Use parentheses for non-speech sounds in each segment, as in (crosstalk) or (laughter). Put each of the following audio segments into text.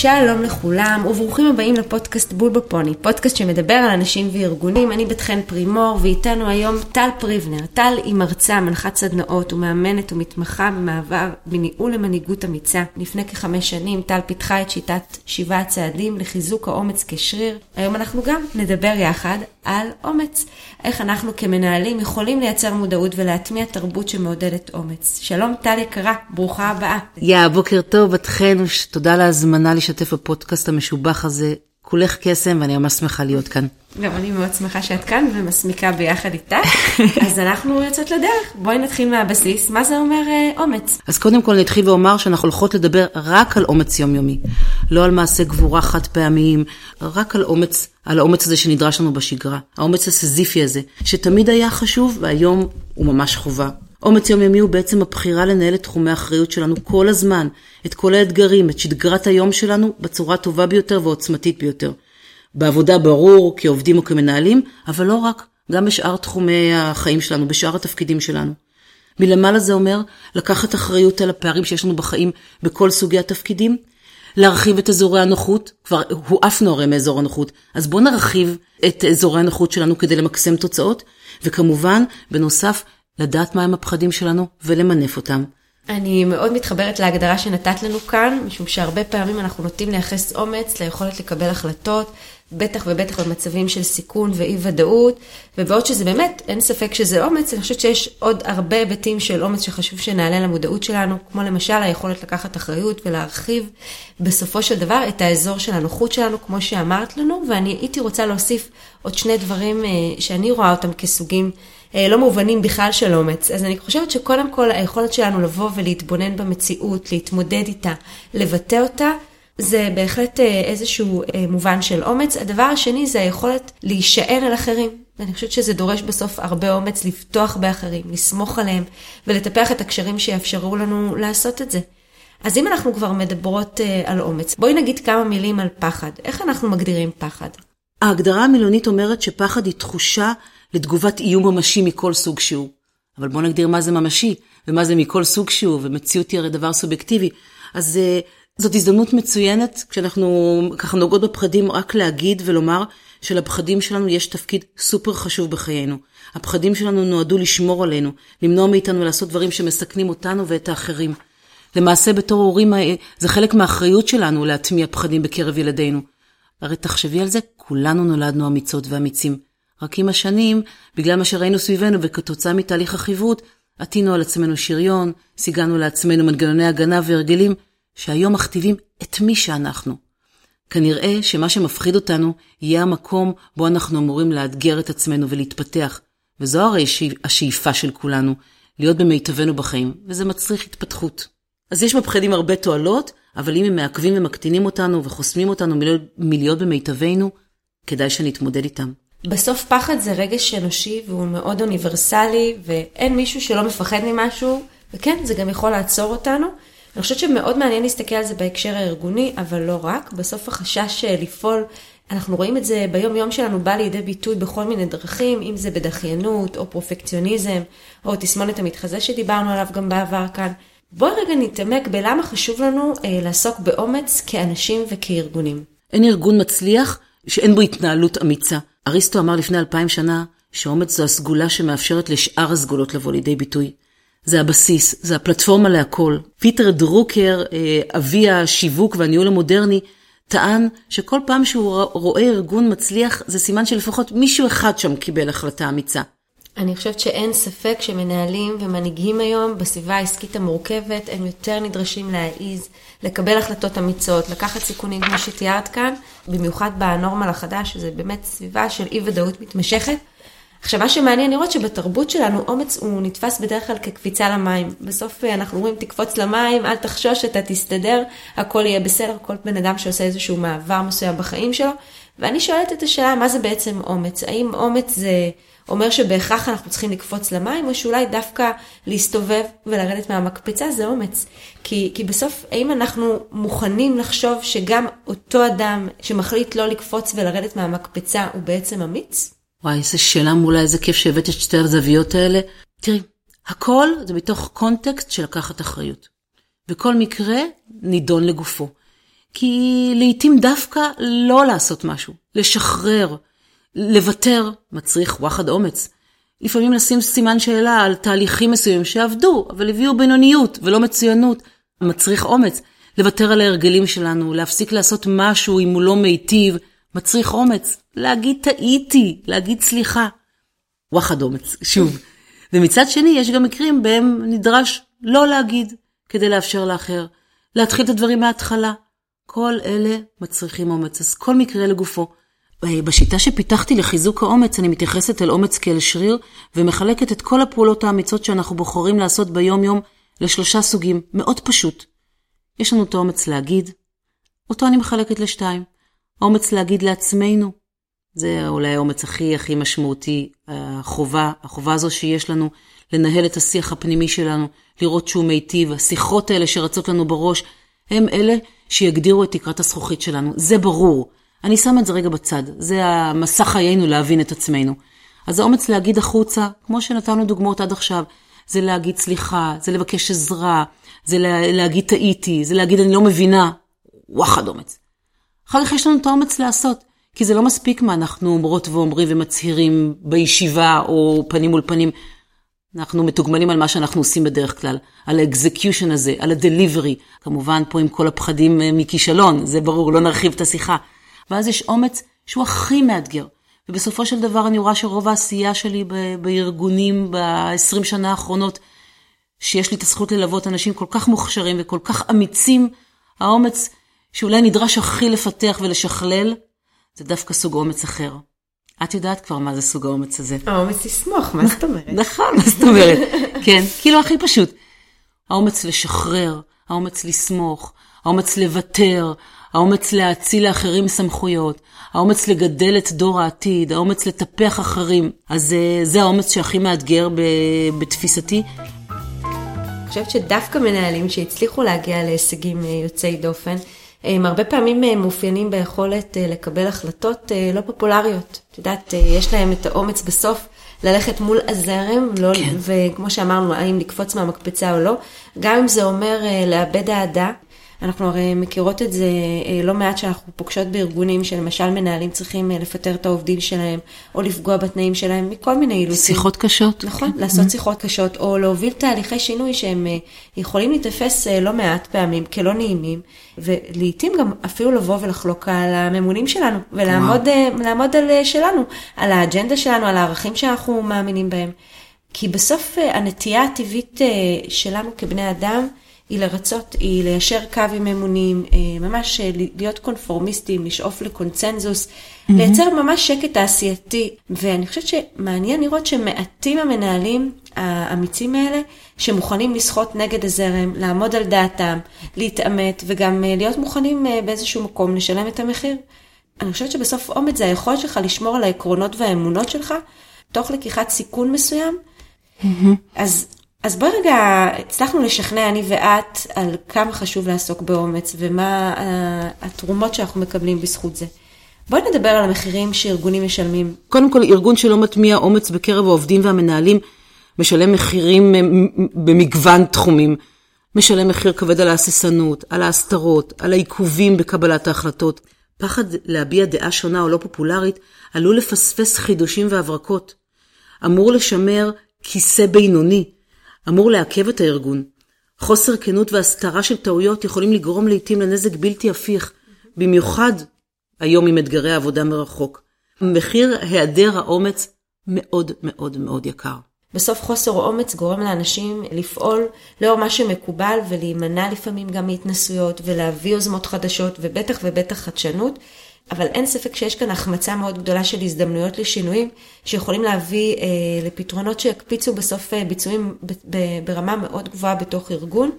שלום לכולם וברוכים הבאים לפודקאסט בול בפוני, פודקאסט שמדבר על אנשים וארגונים. אני בת חן פרימור ואיתנו היום טל פריבנר. טל היא מרצה, מנחת סדנאות ומאמנת ומתמחה במעבר בניהול למנהיגות אמיצה. לפני כחמש שנים טל פיתחה את שיטת שבעה הצעדים לחיזוק האומץ כשריר. היום אנחנו גם נדבר יחד על אומץ. איך אנחנו כמנהלים יכולים לייצר מודעות ולהטמיע תרבות שמעודדת אומץ. שלום טל יקרה, ברוכה הבאה. יא, בוקר טוב, בת תודה על ההזמנה להשתתף בפודקאסט המשובח הזה. כולך קסם ואני ממש שמחה להיות כאן. גם אני מאוד שמחה שאת כאן ומסמיקה ביחד איתך. (laughs) אז אנחנו יוצאות לדרך. בואי נתחיל מהבסיס, מה זה אומר אה, אומץ? אז קודם כל נתחיל ואומר שאנחנו הולכות לדבר רק על אומץ יומיומי. לא על מעשי גבורה חד פעמיים, רק על אומץ, על האומץ הזה שנדרש לנו בשגרה. האומץ הסזיפי הזה, שתמיד היה חשוב והיום הוא ממש חובה. אומץ יומיומי הוא בעצם הבחירה לנהל את תחומי האחריות שלנו כל הזמן, את כל האתגרים, את שגרת היום שלנו בצורה הטובה ביותר ועוצמתית ביותר. בעבודה ברור, כעובדים או כמנהלים, אבל לא רק, גם בשאר תחומי החיים שלנו, בשאר התפקידים שלנו. מלמעלה זה אומר לקחת אחריות על הפערים שיש לנו בחיים בכל סוגי התפקידים, להרחיב את אזורי הנוחות, כבר הועפנו הרי מאזור הנוחות, אז בואו נרחיב את אזורי הנוחות שלנו כדי למקסם תוצאות, וכמובן, בנוסף, לדעת מהם הפחדים שלנו ולמנף אותם. אני מאוד מתחברת להגדרה שנתת לנו כאן, משום שהרבה פעמים אנחנו נוטים לייחס אומץ ליכולת לקבל החלטות, בטח ובטח במצבים של סיכון ואי ודאות, ובעוד שזה באמת, אין ספק שזה אומץ, אני חושבת שיש עוד הרבה היבטים של אומץ שחשוב שנעלה למודעות שלנו, כמו למשל היכולת לקחת אחריות ולהרחיב בסופו של דבר את האזור של הנוחות שלנו, כמו שאמרת לנו, ואני הייתי רוצה להוסיף עוד שני דברים אה, שאני רואה אותם כסוגים. אה, לא מובנים בכלל של אומץ. אז אני חושבת שקודם כל היכולת שלנו לבוא ולהתבונן במציאות, להתמודד איתה, לבטא אותה, זה בהחלט אה, איזשהו אה, מובן של אומץ. הדבר השני זה היכולת להישען על אחרים. ואני חושבת שזה דורש בסוף הרבה אומץ לפתוח באחרים, לסמוך עליהם ולטפח את הקשרים שיאפשרו לנו לעשות את זה. אז אם אנחנו כבר מדברות על אומץ, בואי נגיד כמה מילים על פחד. איך אנחנו מגדירים פחד? ההגדרה המילונית אומרת שפחד היא תחושה לתגובת איום ממשי מכל סוג שהוא. אבל בואו נגדיר מה זה ממשי, ומה זה מכל סוג שהוא, ומציאות היא הרי דבר סובייקטיבי. אז uh, זאת הזדמנות מצוינת, כשאנחנו ככה נוגעות בפחדים, רק להגיד ולומר שלפחדים שלנו יש תפקיד סופר חשוב בחיינו. הפחדים שלנו נועדו לשמור עלינו, למנוע מאיתנו לעשות דברים שמסכנים אותנו ואת האחרים. למעשה בתור הורים אה, זה חלק מהאחריות שלנו להטמיע פחדים בקרב ילדינו. הרי תחשבי על זה, כולנו נולדנו אמיצות ואמיצים. רק עם השנים, בגלל מה שראינו סביבנו וכתוצאה מתהליך החיווט, עטינו על עצמנו שריון, סיגלנו לעצמנו מנגנוני הגנה והרגלים, שהיום מכתיבים את מי שאנחנו. כנראה שמה שמפחיד אותנו יהיה המקום בו אנחנו אמורים לאתגר את עצמנו ולהתפתח, וזו הרי השאיפה של כולנו, להיות במיטבנו בחיים, וזה מצריך התפתחות. אז יש בפחדים הרבה תועלות, אבל אם הם מעכבים ומקטינים אותנו וחוסמים אותנו מלהיות במיטבנו, כדאי שנתמודד איתם. בסוף פחד זה רגש אנושי והוא מאוד אוניברסלי, ואין מישהו שלא מפחד ממשהו, וכן, זה גם יכול לעצור אותנו. אני חושבת שמאוד מעניין להסתכל על זה בהקשר הארגוני, אבל לא רק. בסוף החשש אה, לפעול, אנחנו רואים את זה ביום יום שלנו בא לידי ביטוי בכל מיני דרכים, אם זה בדחיינות, או פרופקציוניזם, או תסמונת המתחזה שדיברנו עליו גם בעבר כאן. בואי רגע נתעמק בלמה חשוב לנו אה, לעסוק באומץ כאנשים וכארגונים. אין ארגון מצליח שאין בו התנהלות אמיצה. אריסטו אמר לפני אלפיים שנה שאומץ זו הסגולה שמאפשרת לשאר הסגולות לבוא לידי ביטוי. זה הבסיס, זה הפלטפורמה להכל. פיטר דרוקר, אה, אבי השיווק והניהול המודרני, טען שכל פעם שהוא רואה ארגון מצליח, זה סימן שלפחות מישהו אחד שם קיבל החלטה אמיצה. אני חושבת שאין ספק שמנהלים ומנהיגים היום בסביבה העסקית המורכבת, הם יותר נדרשים להעיז, לקבל החלטות אמיצות, לקחת סיכונים כמו שתיארת כאן, במיוחד בנורמל החדש, שזה באמת סביבה של אי ודאות מתמשכת. עכשיו, מה שמעניין לראות שבתרבות שלנו, אומץ הוא נתפס בדרך כלל כקפיצה למים. בסוף אה, אנחנו אומרים, תקפוץ למים, אל תחשוש, אתה תסתדר, הכל יהיה בסדר, כל בן אדם שעושה איזשהו מעבר מסוים בחיים שלו. ואני שואלת את השאלה, מה זה בעצם אומץ? האם אומץ זה אומר שבהכרח אנחנו צריכים לקפוץ למים, או שאולי דווקא להסתובב ולרדת מהמקפצה זה אומץ. כי, כי בסוף, האם אנחנו מוכנים לחשוב שגם אותו אדם שמחליט לא לקפוץ ולרדת מהמקפצה הוא בעצם אמיץ? וואי, איזה שאלה מולה, איזה כיף שהבאת את שתי הזוויות האלה. תראי, הכל זה מתוך קונטקסט של לקחת אחריות. וכל מקרה נידון לגופו. כי לעתים דווקא לא לעשות משהו, לשחרר, לוותר, מצריך וואחד אומץ. לפעמים לשים סימן שאלה על תהליכים מסוימים שעבדו, אבל הביאו בינוניות ולא מצוינות, מצריך אומץ. לוותר על ההרגלים שלנו, להפסיק לעשות משהו אם הוא לא מיטיב, מצריך אומץ. להגיד טעיתי, להגיד סליחה. וואחד אומץ, שוב. ומצד שני, יש גם מקרים בהם נדרש לא להגיד, כדי לאפשר לאחר. להתחיל את הדברים מההתחלה. כל אלה מצריכים אומץ, אז כל מקרה לגופו. בשיטה שפיתחתי לחיזוק האומץ, אני מתייחסת אל אומץ כאל שריר, ומחלקת את כל הפעולות האמיצות שאנחנו בוחרים לעשות ביום-יום לשלושה סוגים, מאוד פשוט. יש לנו את האומץ להגיד, אותו אני מחלקת לשתיים. האומץ להגיד לעצמנו, זה אולי האומץ הכי הכי משמעותי, החובה, החובה הזו שיש לנו לנהל את השיח הפנימי שלנו, לראות שהוא מיטיב, השיחות האלה שרצות לנו בראש, הם אלה שיגדירו את תקרת הזכוכית שלנו, זה ברור. אני שם את זה רגע בצד, זה המסע חיינו להבין את עצמנו. אז האומץ להגיד החוצה, כמו שנתנו דוגמאות עד עכשיו, זה להגיד סליחה, זה לבקש עזרה, זה לה, להגיד טעיתי, זה להגיד אני לא מבינה, וואחד אומץ. אחר כך יש לנו את האומץ לעשות, כי זה לא מספיק מה אנחנו אומרות ואומרים ומצהירים בישיבה או פנים מול פנים. אנחנו מתוגמלים על מה שאנחנו עושים בדרך כלל, על האקזקיושן הזה, על הדליברי. כמובן, פה עם כל הפחדים אה, מכישלון, זה ברור, לא נרחיב את השיחה. ואז יש אומץ שהוא הכי מאתגר. ובסופו של דבר אני רואה שרוב העשייה שלי בארגונים ב-20 שנה האחרונות, שיש לי את הזכות ללוות אנשים כל כך מוכשרים וכל כך אמיצים, האומץ שאולי נדרש הכי לפתח ולשכלל, זה דווקא סוג אומץ אחר. את יודעת כבר מה זה סוג האומץ הזה. האומץ לשמוח, מה זאת אומרת? (laughs) נכון, מה זאת אומרת? כן, כאילו הכי פשוט. האומץ לשחרר, האומץ לסמוך, האומץ לוותר, האומץ להאציל לאחרים סמכויות, האומץ לגדל את דור העתיד, האומץ לטפח אחרים. אז אה, זה האומץ שהכי מאתגר בתפיסתי. אני חושבת שדווקא מנהלים שהצליחו להגיע להישגים אה, יוצאי דופן, הם הרבה פעמים אה, מאופיינים ביכולת לקבל החלטות לא פופולריות. את יודעת, יש להם את האומץ בסוף ללכת מול הזרם, לא, כן. וכמו שאמרנו, האם לקפוץ מהמקפצה או לא, גם אם זה אומר לאבד אהדה. אנחנו הרי מכירות את זה אה, לא מעט שאנחנו פוגשות בארגונים שלמשל מנהלים צריכים אה, לפטר את העובדים שלהם, או לפגוע בתנאים שלהם, מכל מיני אילוצים. שיחות קשות. נכון, כן. לעשות שיחות קשות, או להוביל תהליכי שינוי שהם אה, יכולים להתאפס לא מעט פעמים כלא נעימים, ולעיתים גם אפילו לבוא ולחלוק על הממונים שלנו, ולעמוד על שלנו, על האג'נדה שלנו, על הערכים שאנחנו מאמינים בהם. כי בסוף הנטייה הטבעית שלנו כבני אדם, היא לרצות, היא ליישר קו עם אמונים, אה, ממש אה, להיות קונפורמיסטים, לשאוף לקונצנזוס, mm-hmm. לייצר ממש שקט תעשייתי. ואני חושבת שמעניין לראות שמעטים המנהלים האמיצים האלה, שמוכנים לשחות נגד הזרם, לעמוד על דעתם, להתעמת, וגם אה, להיות מוכנים באיזשהו מקום לשלם את המחיר. אני חושבת שבסוף אומץ זה היכולת שלך לשמור על העקרונות והאמונות שלך, תוך לקיחת סיכון מסוים. Mm-hmm. אז אז בואי רגע, הצלחנו לשכנע אני ואת על כמה חשוב לעסוק באומץ ומה התרומות שאנחנו מקבלים בזכות זה. בואי נדבר על המחירים שארגונים משלמים. קודם כל, ארגון שלא מטמיע אומץ בקרב העובדים והמנהלים, משלם מחירים במגוון תחומים. משלם מחיר כבד על ההססנות, על ההסתרות, על העיכובים בקבלת ההחלטות. פחד להביע דעה שונה או לא פופולרית עלול לפספס חידושים והברקות. אמור לשמר כיסא בינוני, אמור לעכב את הארגון. חוסר כנות והסתרה של טעויות יכולים לגרום לעתים לנזק בלתי הפיך, במיוחד היום עם אתגרי העבודה מרחוק. מחיר היעדר האומץ מאוד מאוד מאוד יקר. בסוף חוסר אומץ גורם לאנשים לפעול לאור מה שמקובל ולהימנע לפעמים גם מהתנסויות ולהביא יוזמות חדשות ובטח ובטח חדשנות. אבל אין ספק שיש כאן החמצה מאוד גדולה של הזדמנויות לשינויים, שיכולים להביא אה, לפתרונות שיקפיצו בסוף אה, ביצועים ב, ב, ברמה מאוד גבוהה בתוך ארגון.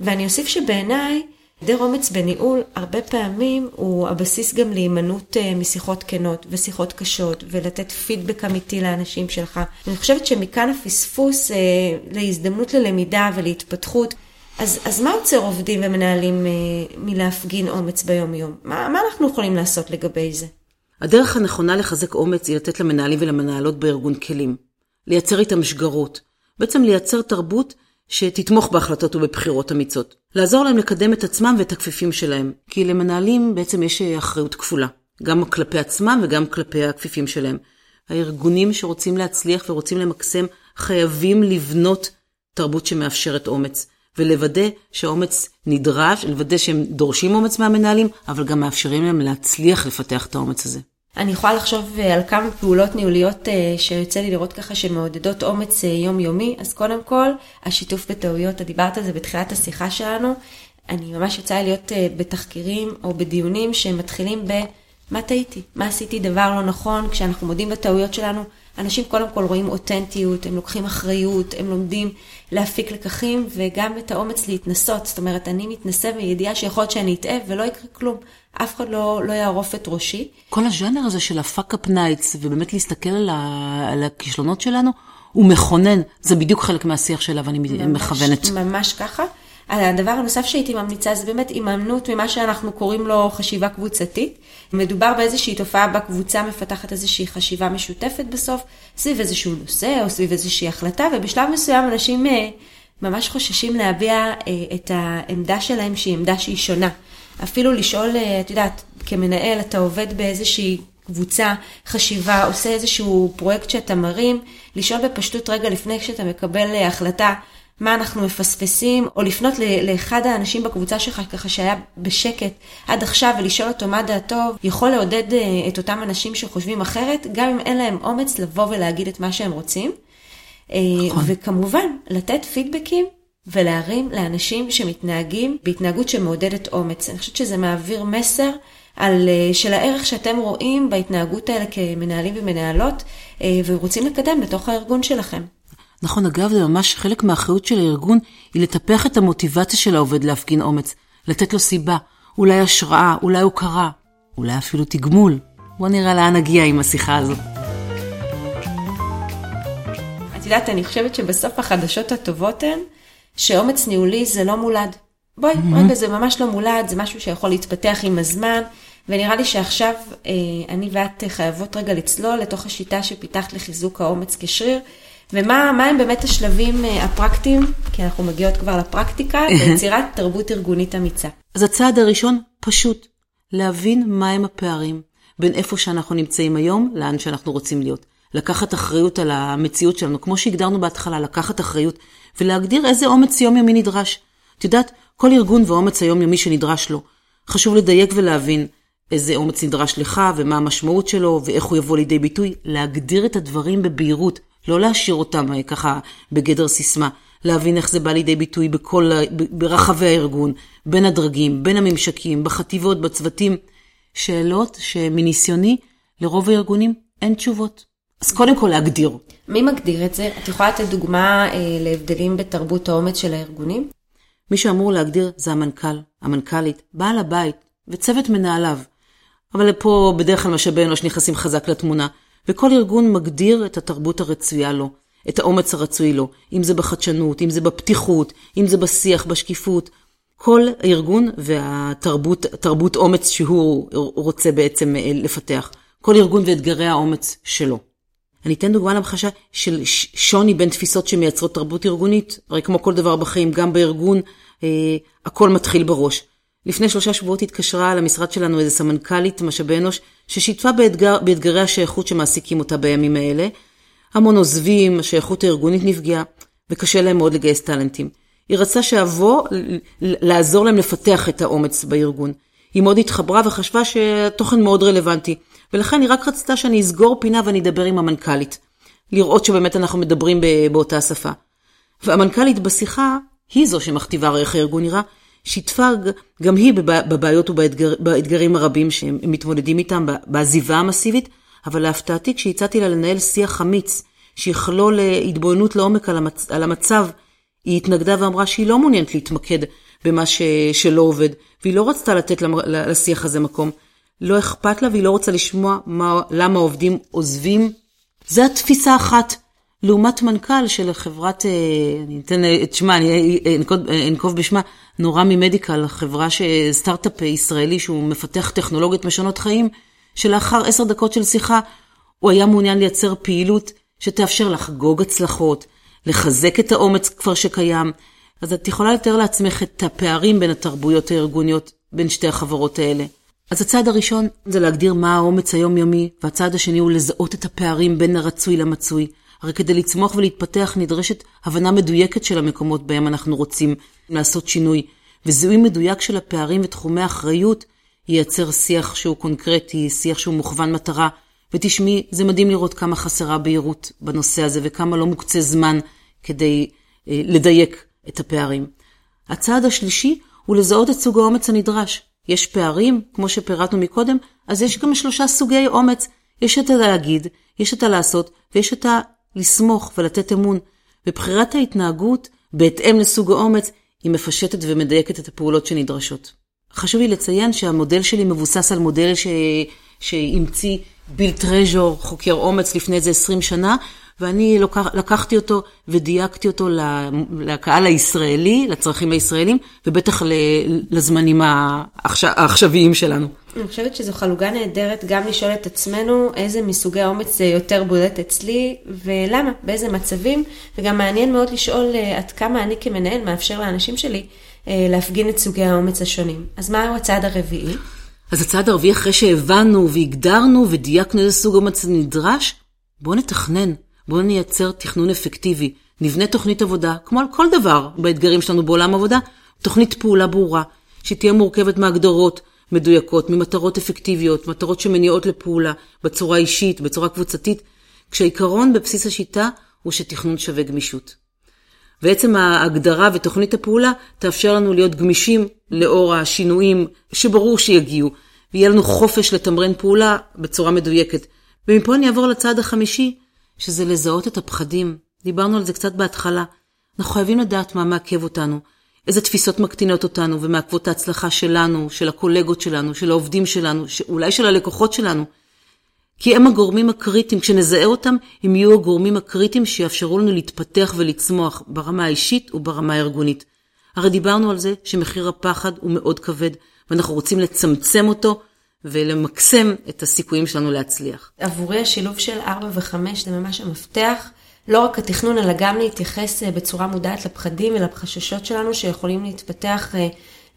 ואני אוסיף שבעיניי, היעדר אומץ בניהול, הרבה פעמים הוא הבסיס גם להימנעות אה, משיחות כנות ושיחות קשות, ולתת פידבק אמיתי לאנשים שלך. אני חושבת שמכאן הפספוס אה, להזדמנות ללמידה ולהתפתחות. אז, אז מה עוצר עובדים ומנהלים אה, מלהפגין אומץ ביום-יום? מה, מה אנחנו יכולים לעשות לגבי זה? הדרך הנכונה לחזק אומץ היא לתת למנהלים ולמנהלות בארגון כלים. לייצר איתם שגרות. בעצם לייצר תרבות שתתמוך בהחלטות ובבחירות אמיצות. לעזור להם לקדם את עצמם ואת הכפיפים שלהם. כי למנהלים בעצם יש אחריות כפולה. גם כלפי עצמם וגם כלפי הכפיפים שלהם. הארגונים שרוצים להצליח ורוצים למקסם חייבים לבנות תרבות שמאפשרת אומץ. ולוודא שהאומץ נדרש, לוודא שהם דורשים אומץ מהמנהלים, אבל גם מאפשרים להם להצליח לפתח את האומץ הזה. אני יכולה לחשוב אה, על כמה פעולות ניהוליות אה, שיוצא לי לראות ככה שמעודדות אומץ אה, יומיומי. אז קודם כל, השיתוף בטעויות, את דיברת על זה בתחילת השיחה שלנו. אני ממש יצא לי להיות בתחקירים או בדיונים שמתחילים ב... מה טעיתי? מה עשיתי דבר לא נכון? כשאנחנו מודים בטעויות שלנו, אנשים קודם כל רואים אותנטיות, הם לוקחים אחריות, הם לומדים להפיק לקחים, וגם את האומץ להתנסות. זאת אומרת, אני מתנסה בידיעה שיכול להיות שאני אטעה ולא יקרה כלום. אף אחד לא, לא יערוף את ראשי. כל הז'אנר הזה של ה Fuckup Nights, ובאמת להסתכל על, ה, על הכישלונות שלנו, הוא מכונן. זה בדיוק חלק מהשיח שאליו אני ממש, מכוונת. ממש ככה. הדבר הנוסף שהייתי ממליצה זה באמת הימנעות ממה שאנחנו קוראים לו חשיבה קבוצתית. מדובר באיזושהי תופעה בה קבוצה מפתחת איזושהי חשיבה משותפת בסוף, סביב איזשהו נושא או סביב איזושהי החלטה, ובשלב מסוים אנשים אה, ממש חוששים להביע אה, את העמדה שלהם שהיא עמדה שהיא שונה. אפילו לשאול, אה, את יודעת, כמנהל אתה עובד באיזושהי קבוצה, חשיבה, עושה איזשהו פרויקט שאתה מרים, לשאול בפשטות רגע לפני שאתה מקבל החלטה מה אנחנו מפספסים, או לפנות לאחד האנשים בקבוצה שלך ככה שהיה בשקט עד עכשיו ולשאול אותו מה דעתו, יכול לעודד אה, את אותם אנשים שחושבים אחרת, גם אם אין להם אומץ לבוא ולהגיד את מה שהם רוצים. אה, נכון. וכמובן, לתת פידבקים ולהרים לאנשים שמתנהגים בהתנהגות שמעודדת אומץ. אני חושבת שזה מעביר מסר על, אה, של הערך שאתם רואים בהתנהגות האלה כמנהלים ומנהלות, ורוצים לקדם בתוך הארגון שלכם. נכון, אגב, זה ממש חלק מהאחריות של הארגון, היא לטפח את המוטיבציה של העובד להפגין אומץ, לתת לו סיבה, אולי השראה, אולי הוקרה, אולי אפילו תגמול. בוא נראה לאן נגיע עם השיחה הזאת. את יודעת, אני חושבת שבסוף החדשות הטובות הן שאומץ ניהולי זה לא מולד. בואי, mm-hmm. רגע, זה ממש לא מולד, זה משהו שיכול להתפתח עם הזמן, ונראה לי שעכשיו אה, אני ואת חייבות רגע לצלול לתוך השיטה שפיתחת לחיזוק האומץ כשריר, ומה הם באמת השלבים אה, הפרקטיים, כי אנחנו מגיעות כבר לפרקטיקה, ביצירת תרבות ארגונית אמיצה. אז הצעד הראשון, פשוט, להבין מהם הפערים בין איפה שאנחנו נמצאים היום לאן שאנחנו רוצים להיות. לקחת אחריות על המציאות שלנו, כמו שהגדרנו בהתחלה, לקחת אחריות ולהגדיר איזה אומץ יומיומי נדרש. את יודעת, כל ארגון והאומץ היומיומי שנדרש לו. חשוב לדייק ולהבין איזה אומץ נדרש לך ומה המשמעות שלו ואיך הוא יבוא לידי ביטוי. להגדיר את הדברים בבהירות, לא להשאיר אותם אה, ככה בגדר סיסמה, להבין איך זה בא לידי ביטוי בכל, ברחבי הארגון, בין הדרגים, בין הממשקים, בחטיבות, בצוותים. שאלות שמניסיוני, לרוב הארגונים אין תשובות. אז קודם כל להגדיר. מי מגדיר את זה? את יכולה לתת דוגמה אה, להבדלים בתרבות האומץ של הארגונים? מי שאמור להגדיר זה המנכ"ל, המנכ"לית, בעל הבית וצוות מנהליו. אבל פה בדרך כלל משאבי אנוש נכנסים חזק לתמונה. וכל ארגון מגדיר את התרבות הרצויה לו, את האומץ הרצוי לו, אם זה בחדשנות, אם זה בפתיחות, אם זה בשיח, בשקיפות. כל ארגון והתרבות, תרבות אומץ שהוא רוצה בעצם אה, לפתח. כל ארגון ואתגרי האומץ שלו. אני אתן דוגמה למחשה של שוני בין תפיסות שמייצרות תרבות ארגונית. הרי כמו כל דבר בחיים, גם בארגון, אה, הכל מתחיל בראש. לפני שלושה שבועות התקשרה למשרד שלנו איזה סמנכ"לית משאבי אנוש, ששיתפה באתגר, באתגרי השייכות שמעסיקים אותה בימים האלה. המון עוזבים, השייכות הארגונית נפגעה, וקשה להם מאוד לגייס טאלנטים. היא רצה שאבוא לעזור להם לפתח את האומץ בארגון. היא מאוד התחברה וחשבה שהתוכן מאוד רלוונטי, ולכן היא רק רצתה שאני אסגור פינה ואני אדבר עם המנכ"לית. לראות שבאמת אנחנו מדברים באותה שפה. והמנכ"לית בשיחה היא זו שמכתיבה איך הארגון נראה, שיתפה גם היא בבעיות ובאתגרים הרבים שהם מתמודדים איתם בעזיבה המסיבית, אבל להפתעתי כשהצעתי לה לנהל שיח אמיץ, שיכלול אה, התבוננות לעומק על, המצ... על המצב, היא התנגדה ואמרה שהיא לא מעוניינת להתמקד במה ש... שלא עובד, והיא לא רצתה לתת לשיח הזה מקום. לא אכפת לה והיא לא רוצה לשמוע מה... למה עובדים עוזבים. זו התפיסה אחת. לעומת מנכ"ל של חברת, אה, אני אתן את שמה, אני אנקוב בשמה, נורא ממדיקל, חברה. סטארט-אפ ישראלי שהוא מפתח טכנולוגיות משנות חיים, שלאחר עשר דקות של שיחה, הוא היה מעוניין לייצר פעילות שתאפשר לחגוג הצלחות, לחזק את האומץ כבר שקיים. אז את יכולה לתאר לעצמך את הפערים בין התרבויות הארגוניות בין שתי החברות האלה. אז הצעד הראשון זה להגדיר מה האומץ היומיומי, והצעד השני הוא לזהות את הפערים בין הרצוי למצוי. הרי כדי לצמוח ולהתפתח נדרשת הבנה מדויקת של המקומות בהם אנחנו רוצים לעשות שינוי, וזיהוי מדויק של הפערים ותחומי האחריות ייצר שיח שהוא קונקרטי, שיח שהוא מוכוון מטרה. ותשמעי, זה מדהים לראות כמה חסרה בהירות בנושא הזה וכמה לא מוקצה זמן כדי אה, לדייק את הפערים. הצעד השלישי הוא לזהות את סוג האומץ הנדרש. יש פערים, כמו שפירטנו מקודם, אז יש גם שלושה סוגי אומץ. יש את הלהגיד, יש את הלעשות, ויש את הלסמוך ולתת אמון. ובחירת ההתנהגות, בהתאם לסוג האומץ, היא מפשטת ומדייקת את הפעולות שנדרשות. חשוב לי לציין שהמודל שלי מבוסס על מודל ש... שהמציא ביל טרז'ור, חוקר אומץ לפני איזה 20 שנה, ואני לוקח, לקחתי אותו ודייקתי אותו לקהל הישראלי, לצרכים הישראלים, ובטח לזמנים העכשוויים שלנו. אני חושבת שזו חלוקה נהדרת גם לשאול את עצמנו איזה מסוגי האומץ יותר בולט אצלי ולמה, באיזה מצבים, וגם מעניין מאוד לשאול אה, עד כמה אני כמנהל מאפשר לאנשים שלי אה, להפגין את סוגי האומץ השונים. אז מהו הצעד הרביעי? אז הצעד הרביעי, אחרי שהבנו והגדרנו ודייקנו איזה סוג אומץ נדרש, בואו נתכנן. בואו נייצר תכנון אפקטיבי. נבנה תוכנית עבודה, כמו על כל דבר באתגרים שלנו בעולם עבודה, תוכנית פעולה ברורה, שתהיה מורכבת מהגדרות מדויקות, ממטרות אפקטיביות, מטרות שמניעות לפעולה, בצורה אישית, בצורה קבוצתית, כשהעיקרון בבסיס השיטה הוא שתכנון שווה גמישות. ועצם ההגדרה ותוכנית הפעולה תאפשר לנו להיות גמישים לאור השינויים שברור שיגיעו, ויהיה לנו חופש לתמרן פעולה בצורה מדויקת. ומפה אני אעבור לצעד החמישי, שזה לזהות את הפחדים. דיברנו על זה קצת בהתחלה. אנחנו חייבים לדעת מה מעכב אותנו, איזה תפיסות מקטינות אותנו ומעכבות ההצלחה שלנו, של הקולגות שלנו, של העובדים שלנו, אולי של הלקוחות שלנו. כי הם הגורמים הקריטיים, כשנזהה אותם, הם יהיו הגורמים הקריטיים שיאפשרו לנו להתפתח ולצמוח ברמה האישית וברמה הארגונית. הרי דיברנו על זה שמחיר הפחד הוא מאוד כבד, ואנחנו רוצים לצמצם אותו ולמקסם את הסיכויים שלנו להצליח. עבורי השילוב של 4 ו-5 זה ממש המפתח. לא רק התכנון, אלא גם להתייחס אה, בצורה מודעת לפחדים ולחששות שלנו שיכולים להתפתח אה,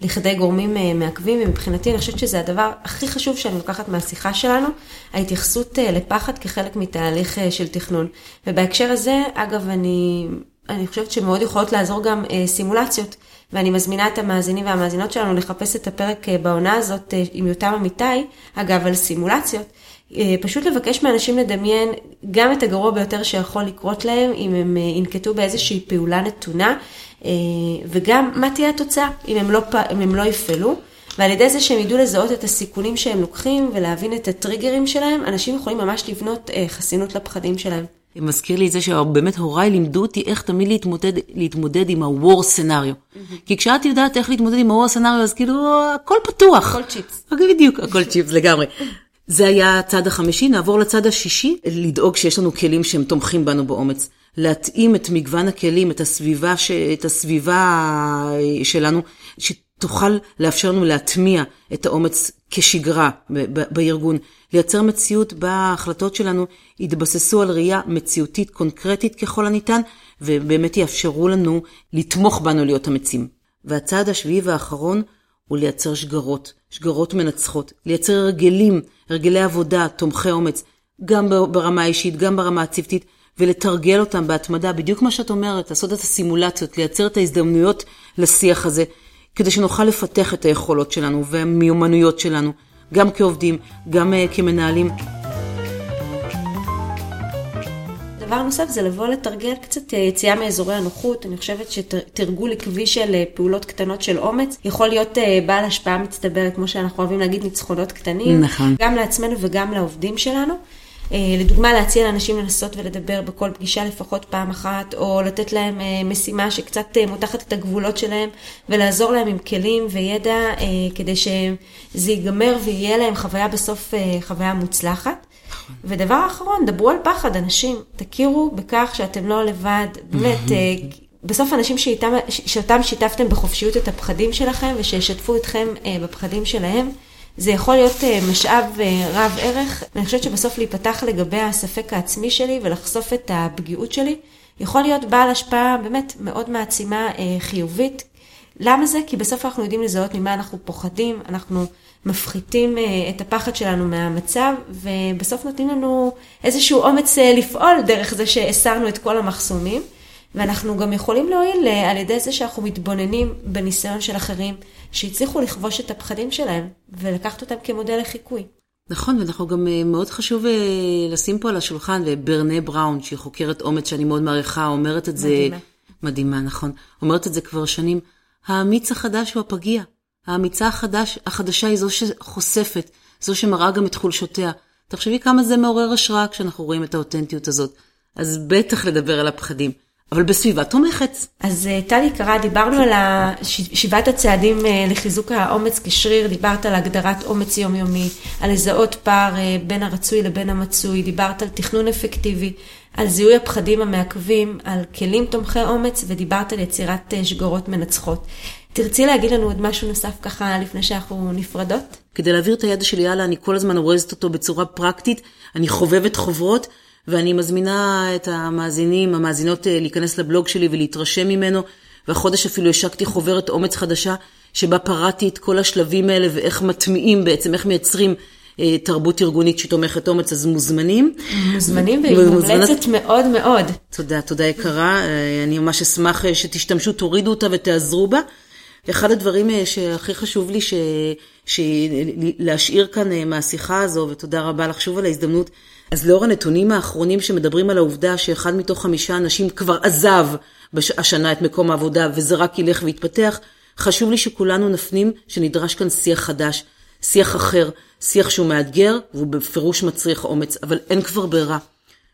לכדי גורמים אה, מעכבים, ומבחינתי אני חושבת שזה הדבר הכי חשוב שאני לוקחת מהשיחה שלנו, ההתייחסות לפחד כחלק מתהליך של תכנון. ובהקשר הזה, אגב, אני, אני חושבת שמאוד יכולות לעזור גם סימולציות. ואני מזמינה את המאזינים והמאזינות שלנו לחפש את הפרק בעונה הזאת עם יותם אמיתי, אגב, על סימולציות. אה, פשוט לבקש מאנשים לדמיין גם את הגרוע ביותר שיכול לקרות להם, אם הם ינקטו באיזושהי פעולה נתונה, וגם מה תהיה התוצאה אם הם לא, אם הם לא יפעלו. ועל ידי זה שהם ידעו לזהות את הסיכונים שהם לוקחים ולהבין את הטריגרים שלהם, אנשים יכולים ממש לבנות חסינות לפחדים שלהם. מזכיר לי את זה שבאמת הוריי לימדו אותי איך תמיד להתמודד, להתמודד עם ה-war scenario. Mm-hmm. כי כשאת יודעת איך להתמודד עם ה-war scenario, אז כאילו, הכל פתוח. הכל צ'יפס. בדיוק, הכל צ'יפס לגמרי. זה היה הצד החמישי, נעבור לצד השישי, לדאוג שיש לנו כלים שהם תומכים בנו באומץ. להתאים את מגוון הכלים, את הסביבה, ש... את הסביבה שלנו, שתוכל לאפשר לנו להטמיע את האומץ כשגרה בארגון. לייצר מציאות בה ההחלטות שלנו יתבססו על ראייה מציאותית קונקרטית ככל הניתן, ובאמת יאפשרו לנו לתמוך בנו להיות אמיצים. והצעד השביעי והאחרון הוא לייצר שגרות, שגרות מנצחות, לייצר הרגלים, הרגלי עבודה, תומכי אומץ, גם ברמה האישית, גם ברמה הצוותית, ולתרגל אותם בהתמדה, בדיוק מה שאת אומרת, לעשות את הסימולציות, לייצר את ההזדמנויות לשיח הזה, כדי שנוכל לפתח את היכולות שלנו והמיומנויות שלנו, גם כעובדים, גם uh, כמנהלים. דבר נוסף זה לבוא לתרגל קצת אה, יציאה מאזורי הנוחות. אני חושבת שתרגול עקבי של אה, פעולות קטנות של אומץ יכול להיות בעל השפעה מצטברת, כמו שאנחנו אוהבים להגיד, ניצחונות קטנים. נכון. גם לעצמנו וגם לעובדים שלנו. אה, לדוגמה, להציע לאנשים לנסות ולדבר בכל פגישה לפחות פעם אחת, או לתת להם אה, משימה שקצת אה, מותחת את הגבולות שלהם, ולעזור להם עם כלים וידע כדי שזה ייגמר ויהיה להם חוויה בסוף, חוויה מוצלחת. ודבר אחרון, דברו על פחד, אנשים, תכירו בכך שאתם לא לבד, באמת, בסוף אנשים שאיתם, שאותם שיתפתם בחופשיות את הפחדים שלכם, ושישתפו אתכם בפחדים שלהם. זה יכול להיות אה, משאב אה, רב ערך. אני חושבת שבסוף להיפתח לגבי הספק העצמי שלי ולחשוף את הפגיעות שלי, יכול להיות בעל השפעה באמת מאוד מעצימה אה, חיובית. למה זה? כי בסוף אנחנו יודעים לזהות ממה אנחנו פוחדים, אנחנו מפחיתים אה, את הפחד שלנו מהמצב, ובסוף נותנים לנו איזשהו אומץ אה, לפעול דרך זה שהסרנו את כל המחסומים. ואנחנו גם יכולים להועיל אה, על ידי זה שאנחנו מתבוננים בניסיון של אחרים שהצליחו לכבוש את הפחדים שלהם ולקחת אותם כמודל לחיקוי. נכון, ואנחנו גם מאוד חשוב לשים פה על השולחן, וברנה בראון, שהיא חוקרת אומץ שאני מאוד מעריכה, אומרת את זה... מדהימה. מדהימה, נכון. אומרת את זה כבר שנים. האמיץ החדש הוא הפגיע. האמיצה החדש, החדשה היא זו שחושפת, זו שמראה גם את חולשותיה. תחשבי כמה זה מעורר השראה כשאנחנו רואים את האותנטיות הזאת. אז בטח לדבר על הפחדים, אבל בסביבה תומכת. אז אה, טלי יקרה, דיברנו על שבעת הצעדים אה, לחיזוק האומץ כשריר, דיברת על הגדרת אומץ יומיומי, על לזהות פער אה, בין הרצוי לבין המצוי, דיברת על תכנון אפקטיבי, על זיהוי הפחדים המעכבים, על כלים תומכי אומץ, ודיברת על יצירת שגורות מנצחות. תרצי להגיד לנו עוד משהו נוסף ככה לפני שאנחנו נפרדות? כדי להעביר את הידע שלי הלאה, אני כל הזמן אורזת אותו בצורה פרקטית, אני חובבת חוברות, ואני מזמינה את המאזינים, המאזינות אה, להיכנס לבלוג שלי ולהתרשם ממנו, והחודש אפילו השקתי חוברת אומץ חדשה, שבה פרעתי את כל השלבים האלה ואיך מטמיעים בעצם, איך מייצרים אה, תרבות ארגונית שתומכת אומץ, אז מוזמנים. מוזמנים והיא מומלצת מאוד מאוד. תודה, תודה יקרה. אה, אני ממש אשמח שתשתמשו, תורידו אותה ותעזרו בה. אחד הדברים אה, שהכי חשוב לי ש... ש... להשאיר כאן אה, מהשיחה הזו, ותודה רבה לך שוב על ההזדמנות, אז לאור הנתונים האחרונים שמדברים על העובדה שאחד מתוך חמישה אנשים כבר עזב השנה את מקום העבודה וזה רק ילך ויתפתח, חשוב לי שכולנו נפנים שנדרש כאן שיח חדש, שיח אחר, שיח שהוא מאתגר והוא בפירוש מצריך אומץ, אבל אין כבר ברירה.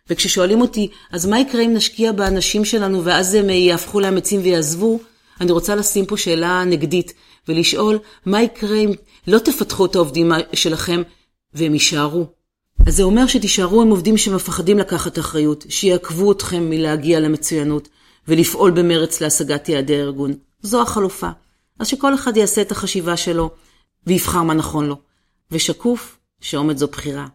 וכששואלים אותי, אז מה יקרה אם נשקיע באנשים שלנו ואז הם אה, יהפכו לאמצים ויעזבו? אני רוצה לשים פה שאלה נגדית ולשאול, מה יקרה אם לא תפתחו את העובדים שלכם והם יישארו? אז זה אומר שתישארו עם עובדים שמפחדים לקחת אחריות, שיעכבו אתכם מלהגיע למצוינות ולפעול במרץ להשגת יעדי הארגון. זו החלופה. אז שכל אחד יעשה את החשיבה שלו ויבחר מה נכון לו. ושקוף, שאומץ זו בחירה.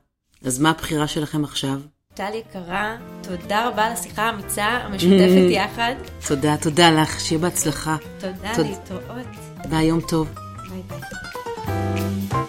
אז מה הבחירה שלכם עכשיו? טל יקרה, תודה רבה על השיחה האמיצה המשותפת יחד. תודה, תודה לך, שיהיה בהצלחה. תודה, להתראות. ביי, יום טוב. ביי ביי.